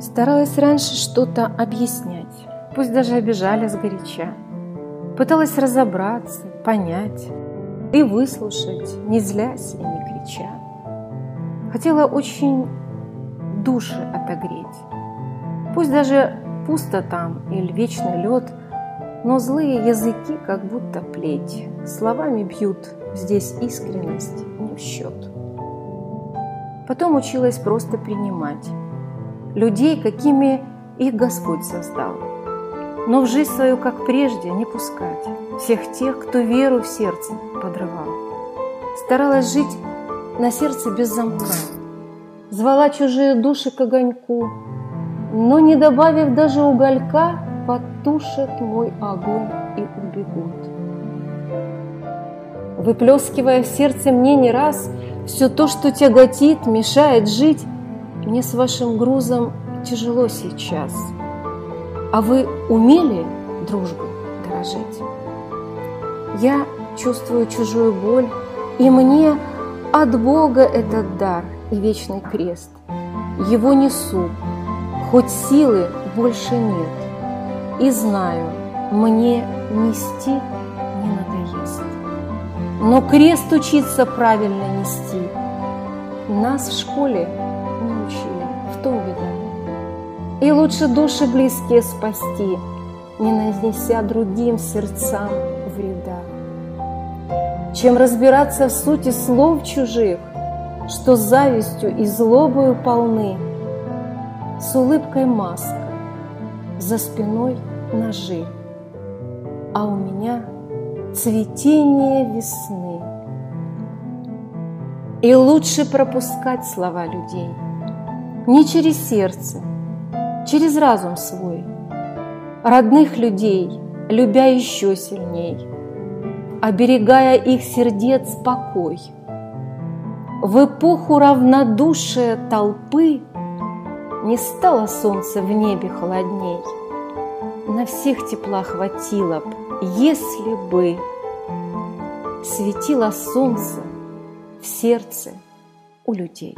Старалась раньше что-то объяснять, пусть даже обижали сгоряча. Пыталась разобраться, понять и выслушать, не злясь и не крича. Хотела очень души отогреть. Пусть даже пусто там или вечный лед, но злые языки как будто плеть. Словами бьют, здесь искренность не в счет. Потом училась просто принимать людей, какими их Господь создал. Но в жизнь свою, как прежде, не пускать всех тех, кто веру в сердце подрывал. Старалась жить на сердце без замка, звала чужие души к огоньку, но, не добавив даже уголька, потушит мой огонь и убегут. Выплескивая в сердце мне не раз все то, что тяготит, мешает жить, мне с вашим грузом тяжело сейчас. А вы умели дружбу дорожить? Я чувствую чужую боль, и мне от Бога этот дар и вечный крест. Его несу, хоть силы больше нет, и знаю, мне нести. Но крест учиться правильно нести нас в школе не учили, в том беда. И лучше души близкие спасти, не нанеся другим сердцам вреда, чем разбираться в сути слов чужих, что завистью и злобою полны, с улыбкой маска, за спиной ножи, а у меня цветение весны. И лучше пропускать слова людей не через сердце, через разум свой, родных людей, любя еще сильней, оберегая их сердец покой. В эпоху равнодушия толпы не стало солнце в небе холодней. На всех тепла хватило б, если бы светило солнце в сердце у людей.